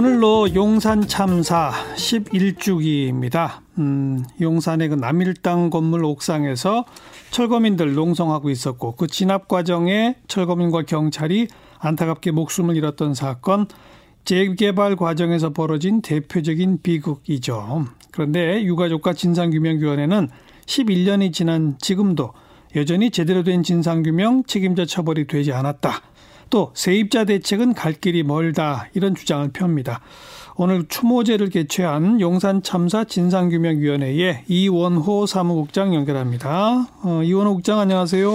오늘로 용산 참사 11주기입니다. 음, 용산의 그 남일당 건물 옥상에서 철거민들 농성하고 있었고 그 진압 과정에 철거민과 경찰이 안타깝게 목숨을 잃었던 사건 재개발 과정에서 벌어진 대표적인 비극이죠. 그런데 유가족과 진상규명위원회는 11년이 지난 지금도 여전히 제대로 된 진상규명 책임자 처벌이 되지 않았다. 또 세입자 대책은 갈 길이 멀다 이런 주장을 펴니다. 오늘 추모제를 개최한 용산 참사 진상규명위원회의 이원호 사무국장 연결합니다. 어, 이원호 국장 안녕하세요.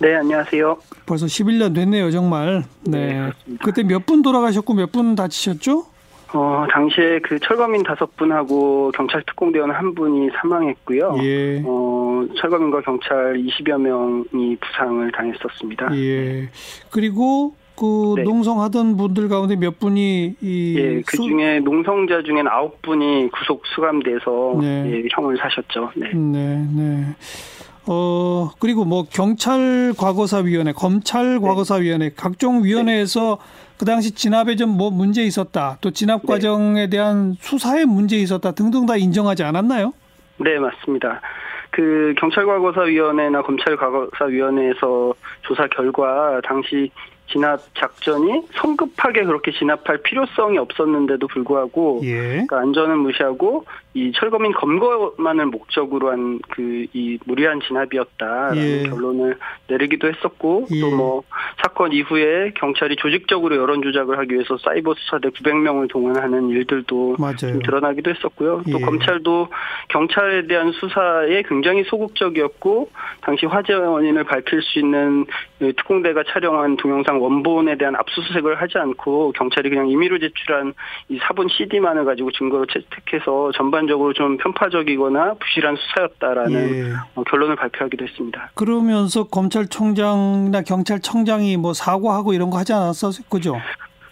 네, 안녕하세요. 벌써 11년 됐네요, 정말. 네. 네 그때 몇 분 돌아가셨고 몇 분 다치셨죠? 어, 당시에 그 철거민 다섯 분하고 경찰 특공대원 한 분이 사망했고요. 예. 어, 철거민과 경찰 20여 명이 부상을 당했었습니다. 예. 그리고 그 네. 농성하던 분들 가운데 몇 분이 이 예, 그 중에 농성자 중엔 아홉 분이 구속 수감돼서 네. 예, 형을 사셨죠. 네. 네, 네. 어, 그리고 뭐 경찰 과거사위원회, 검찰 과거사위원회, 각종 위원회에서 그 당시 진압에 좀 뭐 문제 있었다. 또 진압 네. 과정에 대한 수사에 문제 있었다 등등 다 인정하지 않았나요? 네, 맞습니다. 그 경찰과거사위원회나 검찰과거사위원회에서 조사 결과 당시 진압 작전이 성급하게 그렇게 진압할 필요성이 없었는데도 불구하고 예. 그러니까 안전은 무시하고 이 철거민 검거만을 목적으로 한 그 이 무리한 진압이었다라는 예. 결론을 내리기도 했었고 예. 또뭐 사건 이후에 경찰이 조직적으로 여론 조작을 하기 위해서 사이버 수사대 900명을 동원하는 일들도 좀 드러나기도 했었고요. 또 예. 검찰도 경찰에 대한 수사에 굉장히 소극적이었고 당시 화재 원인을 밝힐 수 있는 특공대가 촬영한 동영상 원본에 대한 압수수색을 하지 않고 경찰이 그냥 임의로 제출한 이 사본 CD만을 가지고 증거로 채택해서 전반적으로 좀 편파적이거나 부실한 수사였다라는 예. 어, 결론을 발표하기도 했습니다. 그러면서 검찰총장이나 경찰청장이 뭐 사과하고 이런 거 하지 않았어, 그죠?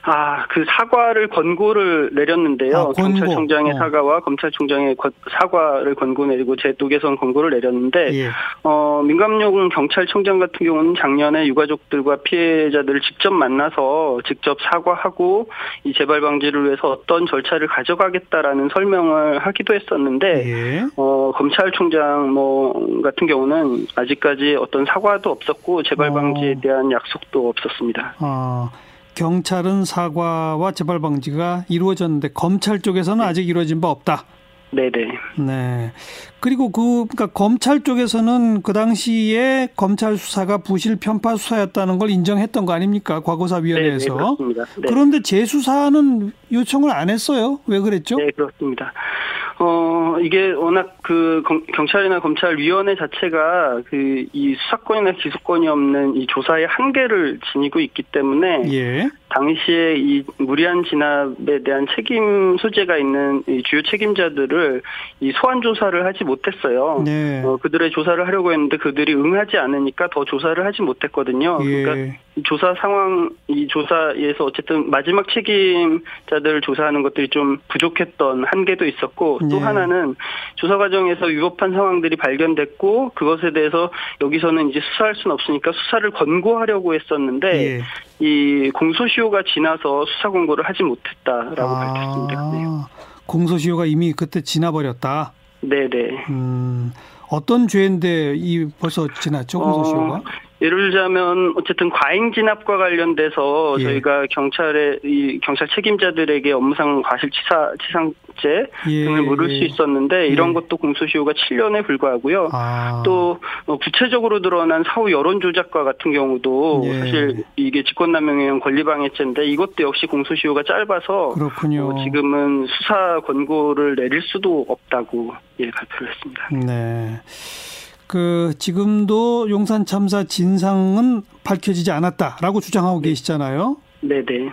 아, 그 사과를 권고를 내렸는데요. 아, 권고. 경찰청장의 어. 사과와 검찰총장의 사과를 권고 내리고 제독에선 권고를 내렸는데, 예. 어, 민감용 경찰청장 같은 경우는 작년에 유가족들과 피해자들을 직접 만나서 직접 사과하고 이 재발 방지를 위해서 어떤 절차를 가져가겠다라는 설명을 하기도 했었는데, 예. 어, 검찰총장 뭐 같은 경우는 아직까지 어떤 사과도 없었고 재발 어. 방지에 대한 약속도 없었습니다. 아. 경찰은 사과와 재발 방지가 이루어졌는데 검찰 쪽에서는 아직 이루어진 바 없다. 네네. 네. 그리고 그, 그러니까 검찰 쪽에서는 그 당시에 검찰 수사가 부실 편파 수사였다는 걸 인정했던 거 아닙니까? 과거사위원회에서. 네, 네, 그렇습니다. 네. 그런데 재수사는 요청을 안 했어요. 왜 그랬죠? 네, 그렇습니다. 어, 이게 워낙 그 경찰이나 검찰위원회 자체가 그 이 수사권이나 기소권이 없는 이 조사의 한계를 지니고 있기 때문에 예. 당시에 이 무리한 진압에 대한 책임 소재가 있는 이 주요 책임자들을 이 소환 조사를 하지 못했어요. 네. 어, 그들의 조사를 하려고 했는데 그들이 응하지 않으니까 더 조사를 하지 못했거든요. 예. 그러니까 조사 상황 이 조사에서 어쨌든 마지막 책임자들을 조사하는 것들이 좀 부족했던 한계도 있었고 또 네. 하나는 조사 과정에서 위법한 상황들이 발견됐고 그것에 대해서 여기서는 이제 수사할 수는 없으니까 수사를 권고하려고 했었는데 예. 이 공소시효가 지나서 수사 권고를 하지 못했다라고 아, 밝혔습니다. 네. 공소시효가 이미 그때 지나버렸다. 네네. 음, 어떤 죄인데 이 벌써 지났죠 공소시효가? 어, 예를 들자면 어쨌든 과잉 진압과 관련돼서 예. 저희가 경찰의 이 경찰 책임자들에게 업무상 과실치사 치상죄 예. 등을 물을 수 있었는데 이런 예. 것도 공소시효가 7년에 불과하고요. 아. 또 어, 구체적으로 드러난 사후 여론 조작과 같은 경우도 예. 사실 이게 직권남용의 권리방해죄인데 이것도 역시 공소시효가 짧아서 그렇군요. 어, 지금은 수사 권고를 내릴 수도 없다고 예 발표를 했습니다. 네. 그 지금도 용산 참사 진상은 밝혀지지 않았다라고 주장하고 네. 계시잖아요. 네 네.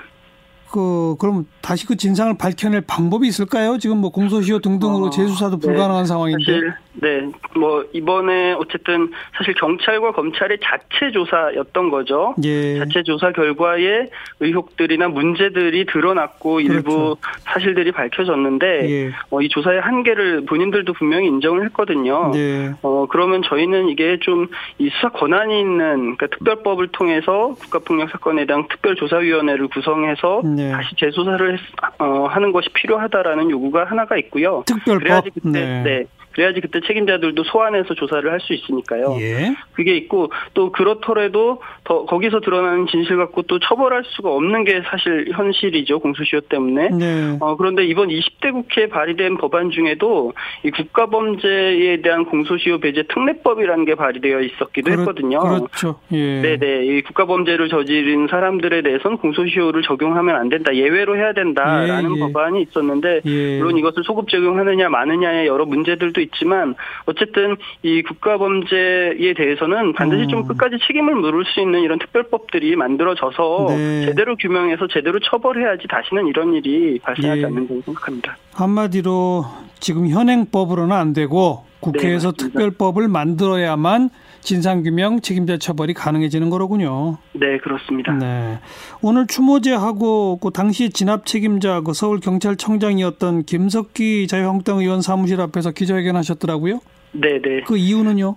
그 그럼 다시 그 진상을 밝혀낼 방법이 있을까요? 지금 뭐 공소시효 등등으로 어, 재수사도 네. 불가능한 상황인데. 사실 네, 뭐 이번에 어쨌든 사실 경찰과 검찰의 자체 조사였던 거죠. 예. 자체 조사 결과에 의혹들이나 문제들이 드러났고 그렇죠. 일부 사실들이 밝혀졌는데 예. 어, 이 조사의 한계를 본인들도 분명히 인정을 했거든요. 예. 어 그러면 저희는 이게 좀 이 수사 권한이 있는 그러니까 특별법을 통해서 국가폭력 사건에 대한 특별조사위원회를 구성해서 네. 다시 재조사를 했, 어, 하는 것이 필요하다라는 요구가 하나가 있고요. 특별법. 그래야지 그때 네. 네. 그래야지 그때 책임자들도 소환해서 조사를 할 수 있으니까요. 예. 그게 있고 또 그렇더라도 더 거기서 드러나는 진실 갖고 또 처벌할 수가 없는 게 사실 현실이죠 공소시효 때문에. 네. 어, 그런데 이번 20대 국회에 발의된 법안 중에도 이 국가범죄에 대한 공소시효 배제 특례법이라는 게 발의되어 있었기도 그렇, 했거든요. 그렇죠. 예. 네네. 이 국가범죄를 저지른 사람들에 대해서는 공소시효를 적용하면 안 된다. 예외로 해야 된다라는 예, 예. 법안이 있었는데 예. 물론 이것을 소급 적용하느냐 마느냐의 여러 문제들도 있지만 어쨌든 이 국가범죄에 대해서는 반드시 좀 음. 끝까지 책임을 물을 수 있는 이런 특별법들이 만들어져서 네. 제대로 규명해서 제대로 처벌해야지 다시는 이런 일이 발생하지 예. 않는다고 생각합니다. 한마디로 지금 현행법으로는 안 되고 국회에서 네, 특별법을 만들어야만 진상규명 책임자 처벌이 가능해지는 거로군요. 네, 그렇습니다. 네. 오늘 추모제하고 그 당시 진압 책임자 그 서울경찰청장이었던 김석기 자유한국당 의원 사무실 앞에서 기자회견 하셨더라고요. 네, 네. 그 이유는요?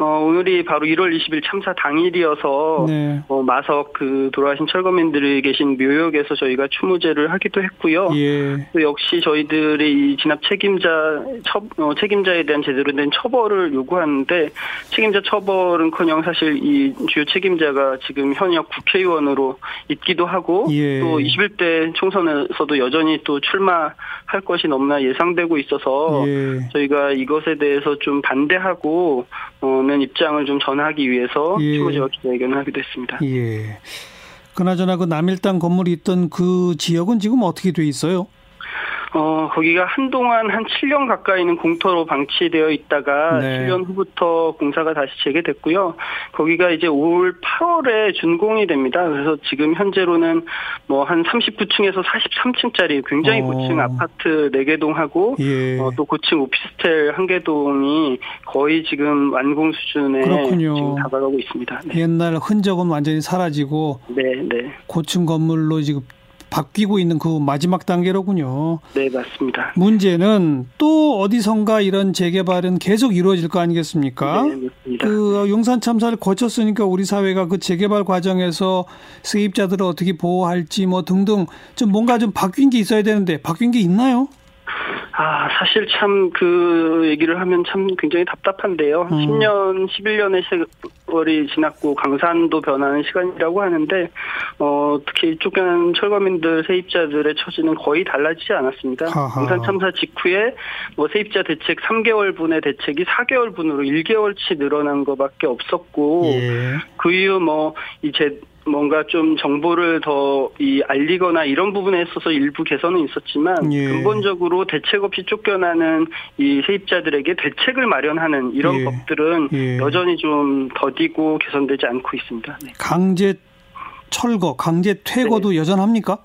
어, 오늘이 바로 1월 20일 참사 당일이어서 네. 어, 마석 그 돌아가신 철거민들이 계신 묘역에서 저희가 추모제를 하기도 했고요. 예. 또 역시 저희들의 이 진압 책임자 처, 어, 책임자에 대한 제대로 된 처벌을 요구하는데 책임자 처벌은커녕 사실 이 주요 책임자가 지금 현역 국회의원으로 있기도 하고 예. 또 21대 총선에서도 여전히 또 출마할 것이 너무나 예상되고 있어서 예. 저희가 이것에 대해서 좀 반대하고 어, 는 입장을 좀 전하기 위해서 예. 추모제와 기자회견을 하기도 했습니다. 예. 그나저나 그 남일당 건물이 있던 그 지역은 지금 어떻게 돼 있어요? 어, 거기가 한동안 한 7년 가까이는 공터로 방치되어 있다가 네. 7년 후부터 공사가 다시 재개됐고요. 거기가 이제 올 8월에 준공이 됩니다. 그래서 지금 현재로는 뭐 한 39층에서 43층짜리 굉장히 어. 고층 아파트 4개 동하고 예. 어, 또 고층 오피스텔 1개 동이 거의 지금 완공 수준에 그렇군요. 지금 다가가고 있습니다. 네. 옛날 흔적은 완전히 사라지고 네, 네. 고층 건물로 지금 바뀌고 있는 그 마지막 단계로군요. 네, 맞습니다. 문제는 또 어디선가 이런 재개발은 계속 이루어질 거 아니겠습니까? 네, 맞습니다. 그 용산 참사를 거쳤으니까 우리 사회가 그 재개발 과정에서 세입자들을 어떻게 보호할지 뭐 등등 좀 뭔가 좀 바뀐 게 있어야 되는데 바뀐 게 있나요? 아, 사실 참 그 얘기를 하면 참 굉장히 답답한데요. 음. 10년, 11년의 세월이 지났고 강산도 변하는 시간이라고 하는데 어, 특히 쫓겨난 철거민들 세입자들의 처지는 거의 달라지지 않았습니다. 강산 참사 직후에 뭐 세입자 대책 3개월분의 대책이 4개월분으로 1개월치 늘어난 것밖에 없었고 예. 그 이후 뭐 이제 뭔가 좀 정보를 더 이 알리거나 이런 부분에 있어서 일부 개선은 있었지만 예. 근본적으로 대책 없이 쫓겨나는 이 세입자들에게 대책을 마련하는 이런 예. 법들은 예. 여전히 좀 더디고 개선되지 않고 있습니다. 네. 강제 철거, 강제 퇴거도 네. 여전합니까?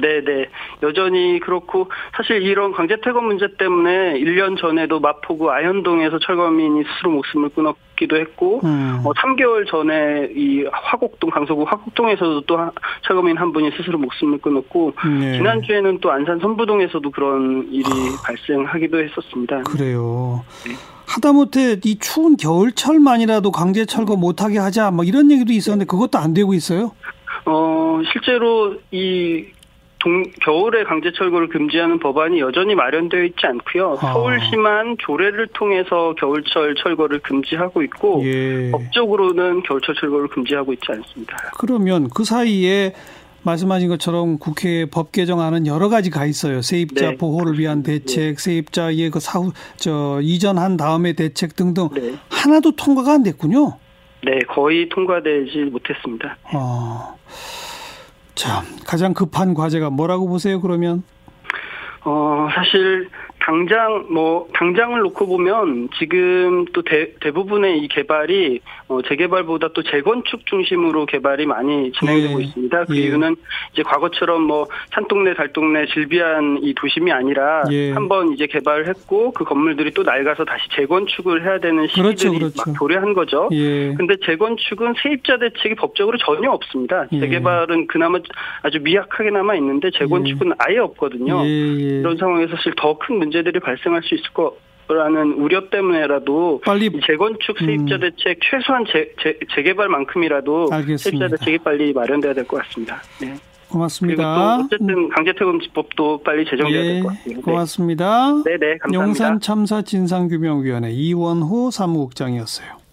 네네. 여전히 그렇고, 사실 이런 강제 퇴거 문제 때문에 1년 전에도 마포구 아현동에서 철거민이 스스로 목숨을 끊었 기도 했고, 음. 어, 3개월 전에 이 화곡동, 강서구 화곡동에서도 또 철거민 한 분이 스스로 목숨을 끊었고, 네. 지난 주에는 또 안산 선부동에서도 그런 일이 아. 발생하기도 했었습니다. 그래요. 네. 하다못해 이 추운 겨울철만이라도 강제 철거 못하게 하자, 뭐 이런 얘기도 있었는데 그것도 안 되고 있어요? 어, 실제로 이 동, 겨울에 강제 철거를 금지하는 법안이 여전히 마련되어 있지 않고요. 아. 서울시만 조례를 통해서 겨울철 철거를 금지하고 있고 예. 법적으로는 겨울철 철거를 금지하고 있지 않습니다. 그러면 그 사이에 말씀하신 것처럼 국회에 법 개정안은 여러 가지가 있어요. 세입자 네. 보호를 위한 대책, 네. 세입자의 그 사후 저 이전한 다음에 대책 등등 네. 하나도 통과가 안 됐군요. 네, 거의 통과되지 못했습니다. 아. 자, 가장 급한 과제가 뭐라고 보세요, 그러면? 어, 사실 당장 뭐 당장을 놓고 보면 지금 또 대, 대부분의 이 개발이 어, 재개발보다 또 재건축 중심으로 개발이 많이 진행되고 예. 있습니다. 그 예. 이유는 이제 과거처럼 뭐 산동네 달동네 질비한 이 도심이 아니라 예. 한번 이제 개발을 했고 그 건물들이 또 낡아서 다시 재건축을 해야 되는 그렇죠, 시기들이 그렇죠. 막 도래한 거죠. 예. 근데 재건축은 세입자 대책이 법적으로 전혀 없습니다. 예. 재개발은 그나마 아주 미약하게 남아 있는데 재건축은 아예 없거든요. 예, 예. 이런 상황에서 사실 더 큰 문제 들이 발생할 수 있을 거라는 우려 때문에라도 빨리 이 재건축 세입자 음. 대책 최소한 재, 재, 재 개발만큼이라도 알겠습니다. 세입자 대책이 빨리 마련돼야 될 것 같습니다. 네. 그리고 고맙습니다. 또 어쨌든 강제퇴근법도 빨리 제정돼야 될 예, 것 같습니다. 네. 고맙습니다. 네, 네, 감사합니다. 용산 참사 진상규명위원회 이원호 사무국장이었어요.